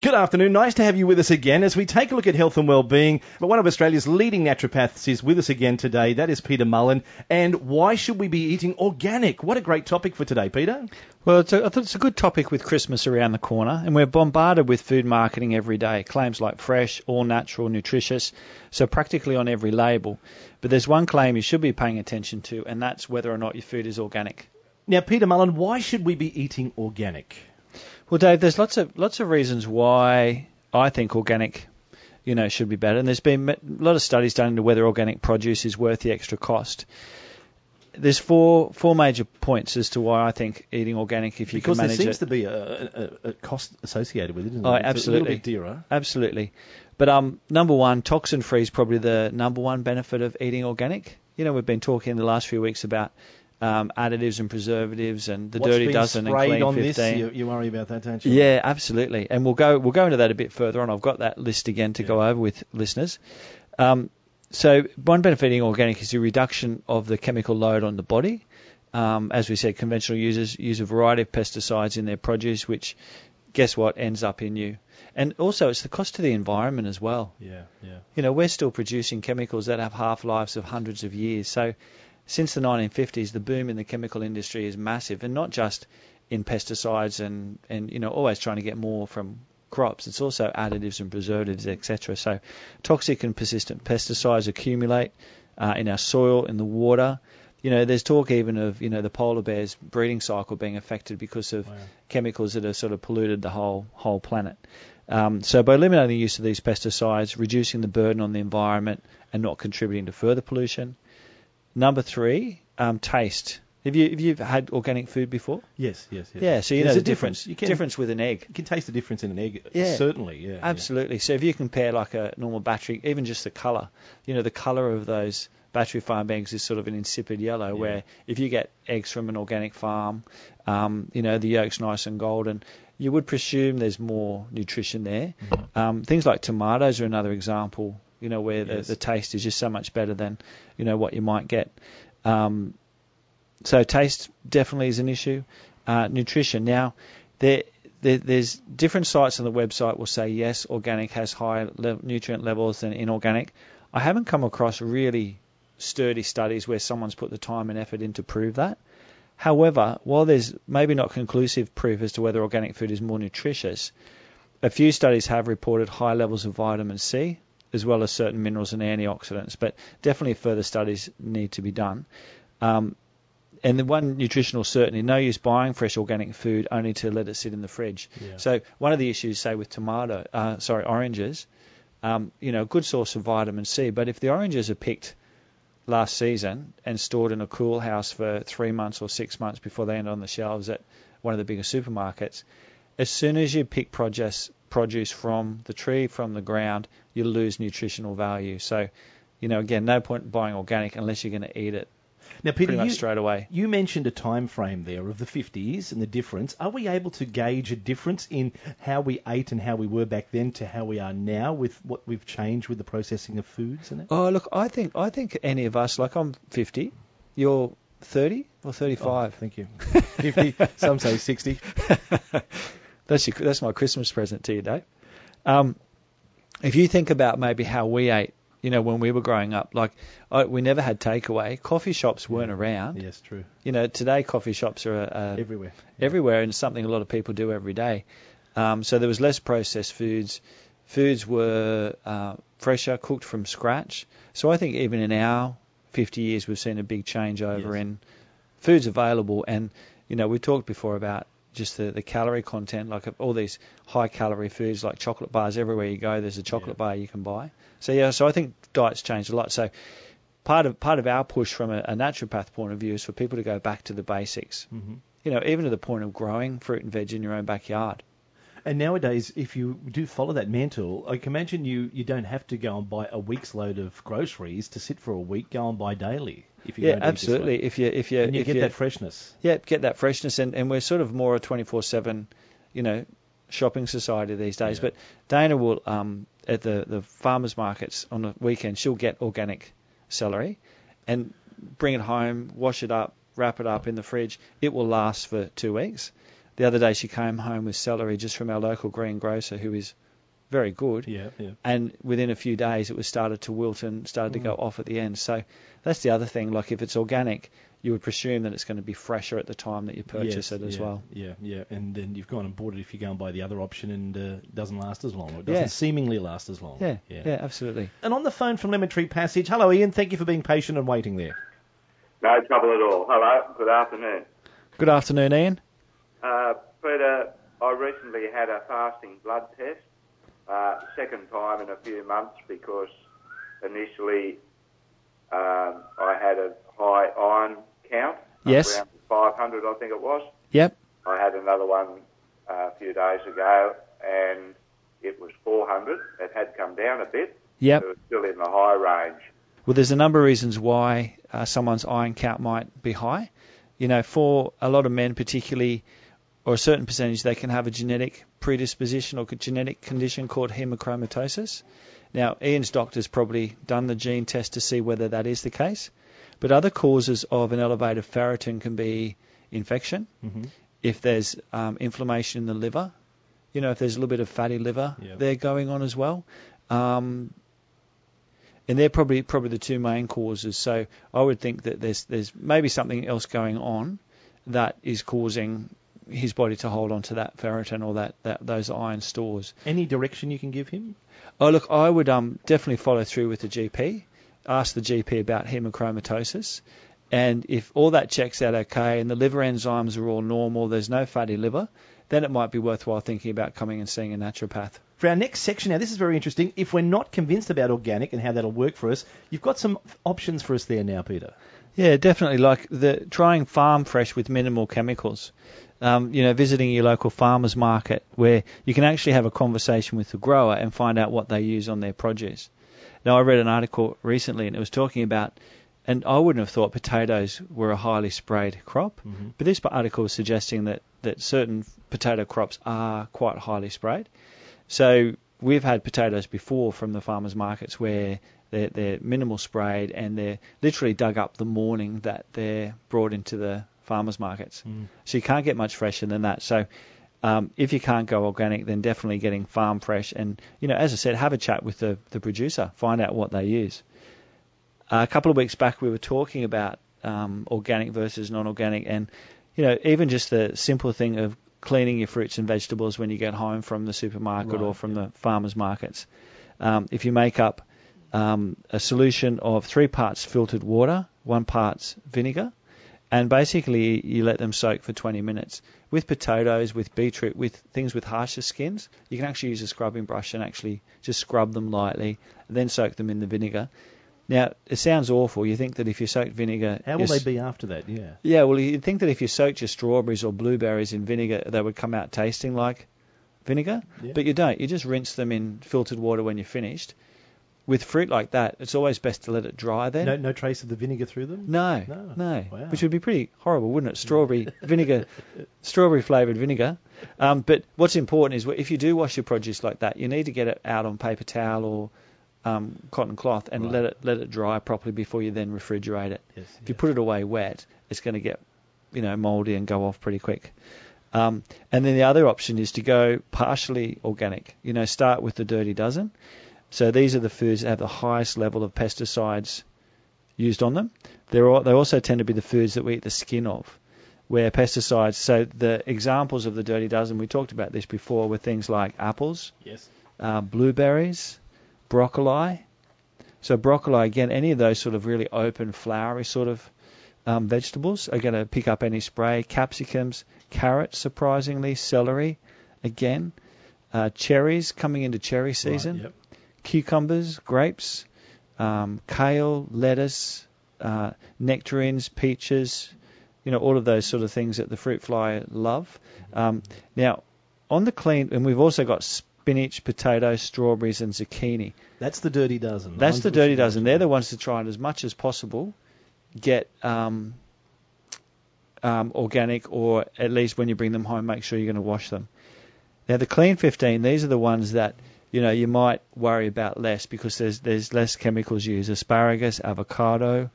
Good afternoon. Nice to have you with us again as we take a look at health and well-being. But one of Australia's leading naturopaths is with us again today. That is Peter Mullen. And why should we be eating organic? What a great topic for today, Peter. Well, it's a, I thought it's a good topic with Christmas around the corner, and we're bombarded with food marketing every day. Claims like fresh, all natural, nutritious, so practically on every label. But there's one claim you should be paying attention to, and that's whether or not your food is organic. Now, Peter Mullen, why should we be eating organic? Well, Dave, there's lots of lots of reasons why I think organic, you know, should be better. And there's been a lot of studies done into whether organic produce is worth the extra cost. There's four four major points as to why I think eating organic, if you because can manage it, there seems it, to be a, a, a cost associated with it, isn't Oh? It's absolutely. a little bit dearer. Absolutely. But um, number one, toxin free is probably the number one benefit of eating organic. You know, we've been talking in the last few weeks about um, additives and preservatives and the What's dirty dozen and clean on 15. this? You, you worry about that, don't you? Yeah, absolutely. And we'll go we'll go into that a bit further on. I've got that list again to go over with listeners. Um, so one benefit of organic is the reduction of the chemical load on the body. Um, as we said, conventional users use a variety of pesticides in their produce, which guess what ends up in you. And also, it's the cost to the environment as well. Yeah, yeah. You know, we're still producing chemicals that have half lives of hundreds of years. So, since the 1950s, the boom in the chemical industry is massive, and not just in pesticides and and you know always trying to get more from crops. It's also additives and preservatives, etc. So, toxic and persistent pesticides accumulate uh, in our soil, in the water. You know, there's talk even of you know the polar bear's breeding cycle being affected because of Wow. chemicals that have sort of polluted the whole whole planet. Um, so by eliminating the use of these pesticides, reducing the burden on the environment, and not contributing to further pollution. Number three, um, taste. Have you have you had organic food before? Yes, yes, yes. Yeah, so you There's know a the difference. You can, difference with an egg. you can taste the difference in an egg. Yeah. Certainly, yeah. yeah. Absolutely. So if you compare like a normal battery, even just the colour, you know, the colour of those battery farm eggs is sort of an insipid yellow. Yeah. Where if you get eggs from an organic farm, um, you know, the yolk's nice and golden. You would presume there's more nutrition there. Mm-hmm. Um, things like tomatoes are another example. You know, where the, Yes. the taste is just so much better than, you know, what you might get. Um, so taste definitely is an issue. Uh, nutrition. Now, there, there, there's different sites on the website will say yes, organic has higher le- nutrient levels than inorganic. I haven't come across really sturdy studies where someone's put the time and effort in to prove that. However, while there's maybe not conclusive proof as to whether organic food is more nutritious, a few studies have reported high levels of vitamin C as well as certain minerals and antioxidants, but definitely further studies need to be done. Um, and the one nutritional certainty, no use buying fresh organic food only to let it sit in the fridge. Yeah. So one of the issues, say with tomato, uh, sorry, oranges, um, you know, a good source of vitamin C. But if the oranges are picked last season and stored in a cool house for three months or six months before they end on the shelves at one of the bigger supermarkets, as soon as you pick produce produce from the tree, from the ground, you lose nutritional value. So, you know, again, no point buying organic unless you're going to eat it Now, Peter, you, straight away. you mentioned a time frame there of the 50s and the difference. Are we able to gauge a difference in how we ate and how we were back then to how we are now with what we've changed with the processing of foods and it? Oh, look, I think I think any of us, like I'm 50, you're 30 or Oh, 35. thank you. 50, some say 60. That's your, that's my Christmas present to you, Dave. Um, if you think about maybe how we ate, you know, when we were growing up, like I, we never had takeaway. Coffee shops weren't around. Yes, true. You know, today coffee shops are uh, Everywhere. everywhere and it's something a lot of people do every day. Um, so there was less processed foods. Foods were uh, fresher, cooked from scratch. So I think even in our 50 years, we've seen a big change over Yes. in foods available. And you know, we talked before about just the, the calorie content, like all these high calorie foods like chocolate bars. Everywhere you go, there's a chocolate Yeah. bar you can buy. So yeah, so I think diets changed a lot. So part of part of our push from a, a naturopath point of view is for people to go back to the basics hmm you know, even to the point of growing fruit and veg in your own backyard. And nowadays, if you do follow that mantle, I can imagine you, you don't have to go and buy a week's load of groceries to sit for a week. Go and buy daily. If you Yeah, absolutely. If you if you And you if get you, that freshness. yeah, get that freshness, and, and we're sort of more a 24/7, you know, shopping society these days. Yeah. But Dana will um at the the farmers markets on the weekend, she'll get organic celery, and bring it home, wash it up, wrap it up in the fridge. It will last for two weeks. The other day she came home with celery just from our local greengrocer, who is very good. Yeah, yeah. And within a few days, it was started to wilt and started to go Mm. off at the end. So that's the other thing. Like if it's organic, you would presume that it's going to be fresher at the time that you purchase Yes, it as yeah, well. Yeah, yeah, and then you've gone and bought it if you go and buy the other option and uh, it doesn't last as long. Or it doesn't Yeah. seemingly last as long. Yeah, yeah, absolutely. And on the phone from Lemon Tree Passage, hello Ian, thank you for being patient and waiting there. No trouble at all. Hello, good afternoon. Good afternoon, Ian. Uh, Peter, I recently had a fasting blood test, uh, second time in a few months because initially um, I had a high iron count. Yes. Around 500, I think it was. Yep. I had another one uh, a few days ago and it was 400. It had come down a bit. Yep. It was still in the high range. Well, there's a number of reasons why uh, someone's iron count might be high. You know, for a lot of men, particularly, or a certain percentage, they can have a genetic predisposition or a genetic condition called hemochromatosis. Now, Ian's doctor's probably done the gene test to see whether that is the case. But other causes of an elevated ferritin can be infection, Mm-hmm. if there's um, inflammation in the liver, you know, if there's a little bit of fatty liver Yep. there going on as well. Um, and they're probably probably the two main causes. So I would think that there's there's maybe something else going on that is causing his body to hold on to that ferritin or that, that those iron stores. Any direction you can give him? Oh, look, I would um, definitely follow through with the GP. Ask the GP about hemochromatosis. And if all that checks out okay and the liver enzymes are all normal, there's no fatty liver, then it might be worthwhile thinking about coming and seeing a naturopath. For our next section now, this is very interesting. If we're not convinced about organic and how that'll work for us, you've got some options for us there now, Peter. Yeah, definitely. Like the trying farm fresh with minimal chemicals. Um, you know, visiting your local farmers market where you can actually have a conversation with the grower and find out what they use on their produce. Now, I read an article recently and it was talking about, and I wouldn't have thought potatoes were a highly sprayed crop, Mhm. but this article was suggesting that, that certain potato crops are quite highly sprayed. So we've had potatoes before from the farmers markets where they're, they're minimal sprayed and they're literally dug up the morning that they're brought into the farmers markets. Mm. So you can't get much fresher than that. So um, if you can't go organic, then definitely getting farm fresh. And you know, as I said, have a chat with the, the producer, find out what they use. a couple of weeks back, we were talking about um, organic versus non-organic, and you know, even just the simple thing of cleaning your fruits and vegetables when you get home from the supermarket Right, or from the farmers markets. Um, if you make up um, a solution of three parts filtered water, one parts vinegar, and basically you let them soak for 20 minutes. With potatoes, with beetroot, with things with harsher skins, you can actually use a scrubbing brush and actually just scrub them lightly, then soak them in the vinegar. Now, it sounds awful. You think that if you soak vinegar, How will they be after that? Yeah. yeah, well, you'd think that if you soaked your strawberries or blueberries in vinegar, they would come out tasting like vinegar, Yeah. but you don't. You just rinse them in filtered water when you're finished. With fruit like that, it's always best to let it dry then. No, no trace of the vinegar through them. No, No. no, Wow. which would be pretty horrible, wouldn't it? Strawberry vinegar, strawberry flavoured vinegar. Um, but what's important is if you do wash your produce like that, you need to get it out on paper towel or um, cotton cloth and Right. let it let it dry properly before you then refrigerate it. Yes. If you put it away wet, it's going to get, you know, mouldy and go off pretty quick. Um, and then the other option is to go partially organic. You know, start with the dirty dozen. So these are the foods that have the highest level of pesticides used on them. They're all, they also tend to be the foods that we eat the skin of, where pesticides. So the examples of the dirty dozen, we talked about this before, were things like apples, Yes. uh, blueberries, broccoli. So broccoli, again, any of those sort of really open, flowery sort of um, vegetables are going to pick up any spray. Capsicums, carrots, surprisingly, celery, again, uh, cherries coming into cherry season, Right, yep. Cucumbers, grapes, um, kale, lettuce, uh, nectarines, peaches, you know, all of those sort of things that the fruit fly love. Um, now, on the clean, and we've also got spinach, potatoes, strawberries, and zucchini. That's the dirty dozen. That's the dirty dozen. They're the ones to try and as much as possible get um, um, organic, or at least when you bring them home, make sure you're going to wash them. Now the clean 15, these are the ones that you know you might worry about less because there's there's less chemicals used. Asparagus, avocado,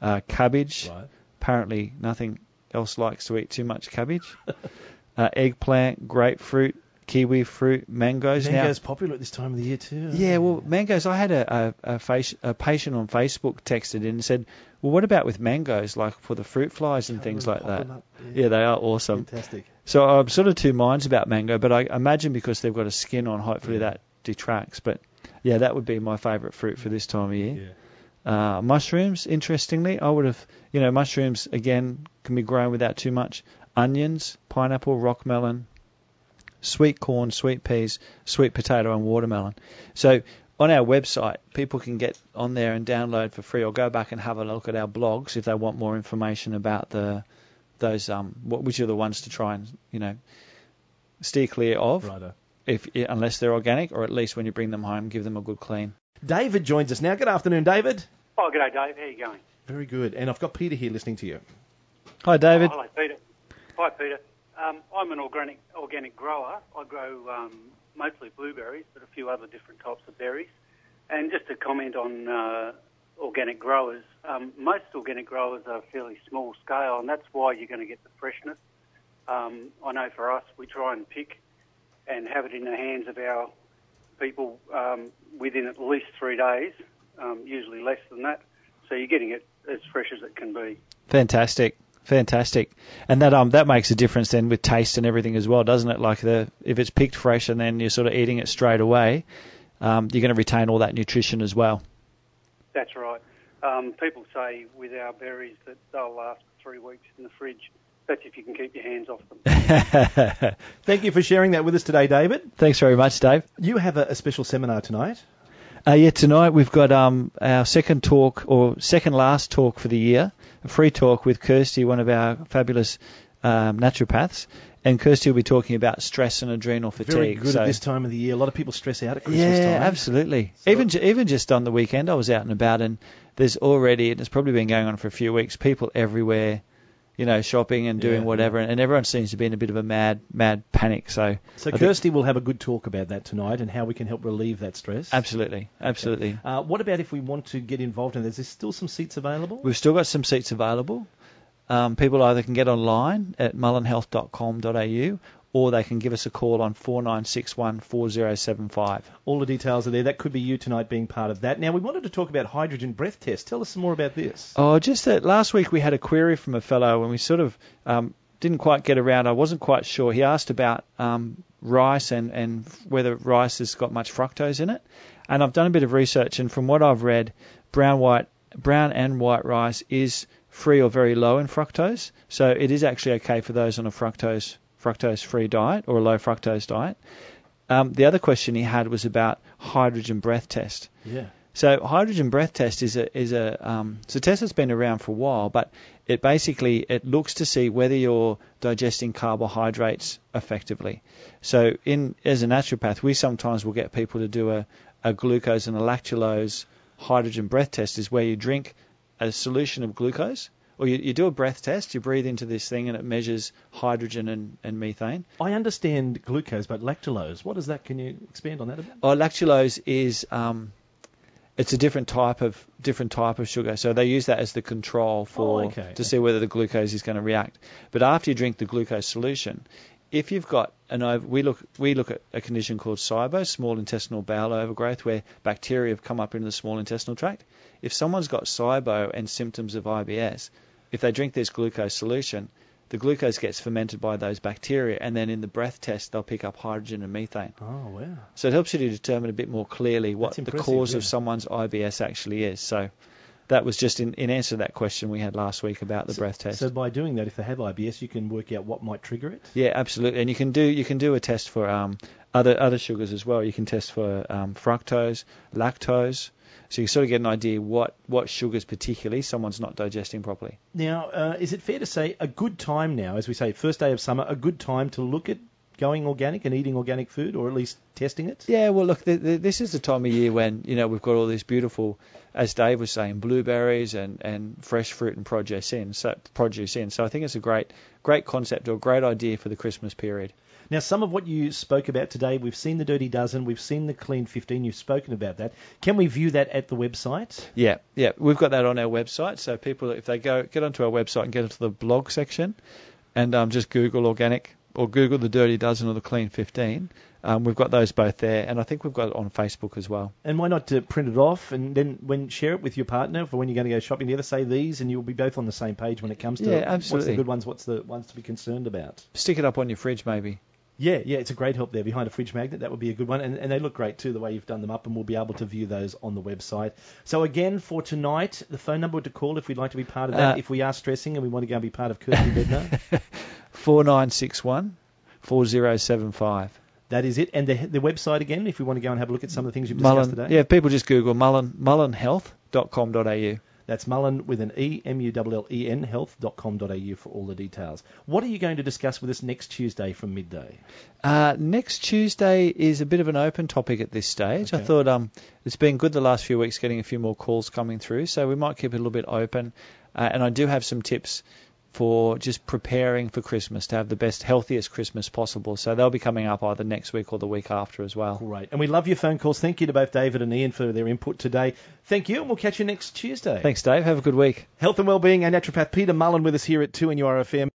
uh, cabbage. Right. Apparently, nothing else likes to eat too much cabbage. uh, eggplant, grapefruit, kiwi fruit, mangoes. Mango's popular at this time of the year too. Yeah, well, mangoes. I had a a, a, face, a patient on Facebook texted in and said, "Well, what about with mangoes, like for the fruit flies and things like that?" Up, yeah. they are awesome. Fantastic. So I'm sort of two minds about mango, but I imagine because they've got a skin on, hopefully that detracts. But yeah, that would be my favourite fruit for this time of year. Yeah. Uh, mushrooms, interestingly, I would have, you know, mushrooms again can be grown without too much. Onions, pineapple, rock melon, sweet corn, sweet peas, sweet potato, and watermelon. So on our website, people can get on there and download for free, or go back and have a look at our blogs if they want more information about the those um what, which are the ones to try and you know steer clear of. Righto. If unless they're organic, or at least when you bring them home, give them a good clean. David joins us now. Good afternoon, David. Oh, good day, Dave. How you going? Very good. And I've got Peter here listening to you. Hi, David. Oh, hello, Peter. Hi, Peter. Um, I'm an organic organic grower. I grow um, mostly blueberries, but a few other different types of berries. And just to comment on uh, organic growers, um, most organic growers are fairly small scale, and that's why you're going to get the freshness. Um, I know for us, we try and pick and have it in the hands of our people um, within at least three days, um, usually less than that. So you're getting it as fresh as it can be. Fantastic. Fantastic, and that um that makes a difference then with taste and everything as well, doesn't it? Like the if it's picked fresh and then you're sort of eating it straight away, um, you're going to retain all that nutrition as well. That's right. Um, people say with our berries that they'll last three weeks in the fridge. That's if you can keep your hands off them. Thank you for sharing that with us today, David. Thanks very much, Dave. You have a, a special seminar tonight. Uh, yeah, tonight we've got um, our second talk or second last talk for the year, a free talk with Kirsty, one of our fabulous um, naturopaths. And Kirsty will be talking about stress and adrenal fatigue. Very good so, at this time of the year. A lot of people stress out at Christmas yeah, time. absolutely. So- even even just on the weekend, I was out and about, and there's already, and it's probably been going on for a few weeks, people everywhere, you know, shopping and doing Yeah, whatever, and everyone seems to be in a bit of a mad mad panic. So So I think- Kirsty will have a good talk about that tonight and how we can help relieve that stress. absolutely, absolutely. Uh, what about if we want to get involved in this? Is there still some seats available? We've still got some seats available. Um, people either can get online at mullenhealth.com.au or they can give us a call on 4961 4075. All the details are there. That could be you tonight being part of that. Now, we wanted to talk about hydrogen breath test. Tell us some more about this. Oh, just that last week we had a query from a fellow and we sort of um, didn't quite get around. I wasn't quite sure. He asked about um, rice and, and whether rice has got much fructose in it. And I've done a bit of research, and from what I've read, brown, white, brown and white rice is free or very low in fructose. So it is actually okay for those on a fructose fructose free diet or a low fructose diet. Um, the other question he had was about hydrogen breath test. Yeah. So hydrogen breath test is a is a um, it's a test that's been around for a while, but it basically it looks to see whether you're digesting carbohydrates effectively. So in as a naturopath, we sometimes will get people to do a, a glucose and a lactulose hydrogen breath test, is where you drink a solution of glucose, or you, you do a breath test, you breathe into this thing and it measures hydrogen and, and methane. I understand glucose, but lactulose, what is that? Can you expand on that a bit? Oh, lactulose is um, it's a different type of different type of sugar. So they use that as the control for Oh, okay. to see whether the glucose is going to react. But after you drink the glucose solution, if you've got an over, we look we look at a condition called SIBO, small intestinal bowel overgrowth, where bacteria have come up into the small intestinal tract. If someone's got SIBO and symptoms of IBS, if they drink this glucose solution, the glucose gets fermented by those bacteria, and then in the breath test they'll pick up hydrogen and methane. Oh, wow. So it helps you to determine a bit more clearly what the cause of someone's IBS actually is. So that was just in, in answer to that question we had last week about the breath test. So by doing that, if they have IBS, you can work out what might trigger it. yeah, absolutely. And you can do you can do a test for um, other other sugars as well. You can test for um, fructose, lactose. So you sort of get an idea what what sugars particularly someone's not digesting properly. Now, uh, is it fair to say a good time now, as we say, first day of summer, a good time to look at going organic and eating organic food, or at least testing it? Yeah, well, look, th th this is the time of year when you know we've got all these beautiful, as Dave was saying, blueberries and, and fresh fruit and produce in. So produce in. So I think it's a great great concept or great idea for the Christmas period. Now, some of what you spoke about today, we've seen the Dirty Dozen, we've seen the Clean 15, you've spoken about that. Can we view that at the website? Yeah, yeah, we've got that on our website. So people, if they go get onto our website and get into the blog section, and um, just Google organic or Google the Dirty Dozen or the Clean 15. Um, we've got those both there, and I think we've got it on Facebook as well. And why not uh, print it off and then when share it with your partner for when you're going to go shopping together? Say these, and you'll be both on the same page when it comes to Yeah, what's the good ones, what's the ones to be concerned about. Stick it up on your fridge, maybe. Yeah, yeah, it's a great help there behind a fridge magnet. That would be a good one, and, and they look great too the way you've done them up, and we'll be able to view those on the website. So again, for tonight, the phone number to call if we'd like to be part of that, Uh, if we are stressing and we want to go and be part of Kirsty Bednar. 4961 4075. that is it, and the the website again, if we want to go and have a look at some of the things you've discussed Mullen, today. yeah, people just Google Mullen, mullenhealth.com.au. That's Mullen with an E, M-U-L-L-E-N, health.com.au for all the details. What are you going to discuss with us next Tuesday from midday? Uh, next Tuesday is a bit of an open topic at this stage. I thought um, it's been good the last few weeks getting a few more calls coming through, so we might keep it a little bit open. Uh, and I do have some tips for just preparing for Christmas to have the best, healthiest Christmas possible. So they'll be coming up either next week or the week after as well. Great. And we love your phone calls. Thank you to both David and Ian for their input today. Thank you, and we'll catch you next Tuesday. Thanks, Dave. Have a good week. Health and Wellbeing, our naturopath Peter Mullen with us here at 2 NURFM.